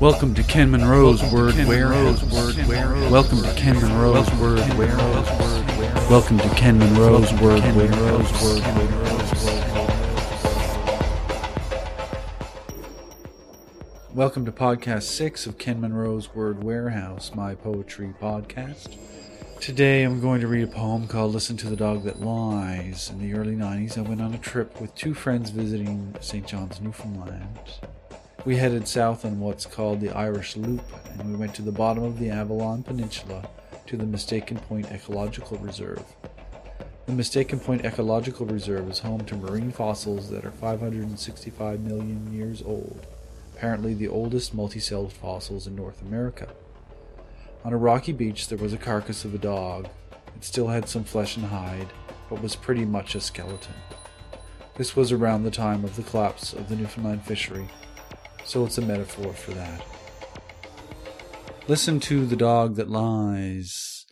Welcome to Ken Munro's Word Warehouse. Welcome to Ken Munro's Word Warehouse. Welcome to Ken Munro's Word Warehouse. Welcome to podcast six of Ken Munro's Word Warehouse, my poetry podcast. Today I'm going to read a poem called Listen to the Dog That Lies. In the early 90s, I went on a trip with two friends visiting St. John's, Newfoundland. We headed south on what's called the Irish Loop, and we went to the bottom of the Avalon Peninsula to the Mistaken Point Ecological Reserve. The Mistaken Point Ecological Reserve is home to marine fossils that are 565 million years old, apparently the oldest multicelled fossils in North America. On a rocky beach, there was a carcass of a dog. It still had some flesh and hide, but was pretty much a skeleton. This was around the time of the collapse of the Newfoundland fishery, so it's a metaphor for that. Listen to the dog that lies.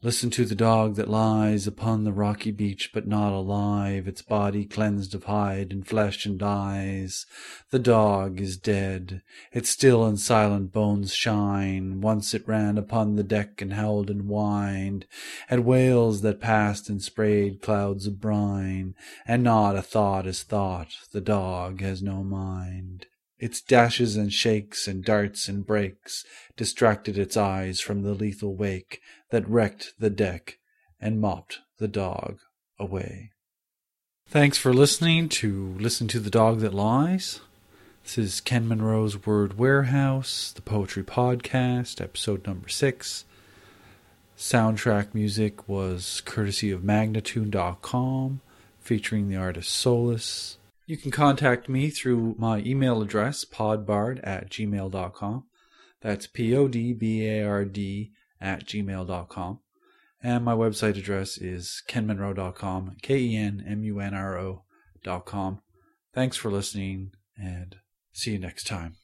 Listen to the dog that lies upon the rocky beach, but not alive, its body cleansed of hide and flesh and eyes. The dog is dead, its still and silent bones shine. Once it ran upon the deck and howled and whined at whales that passed and sprayed clouds of brine, and not a thought is thought, the dog has no mind. Its dashes and shakes and darts and breaks distracted its eyes from the lethal wake that wrecked the deck and mopped the dog away. Thanks for listening to Listen to the Dog That Lies. This is Ken Munro's Word Warehouse, the Poetry Podcast, episode number six. Soundtrack music was courtesy of Magnatune.com, featuring the artist Solus. You can contact me through my email address, podbard at gmail.com. That's P O D B A R D at gmail.com. And my website address is kenmunro.com, K E N M U N R O.com. Thanks for listening and see you next time.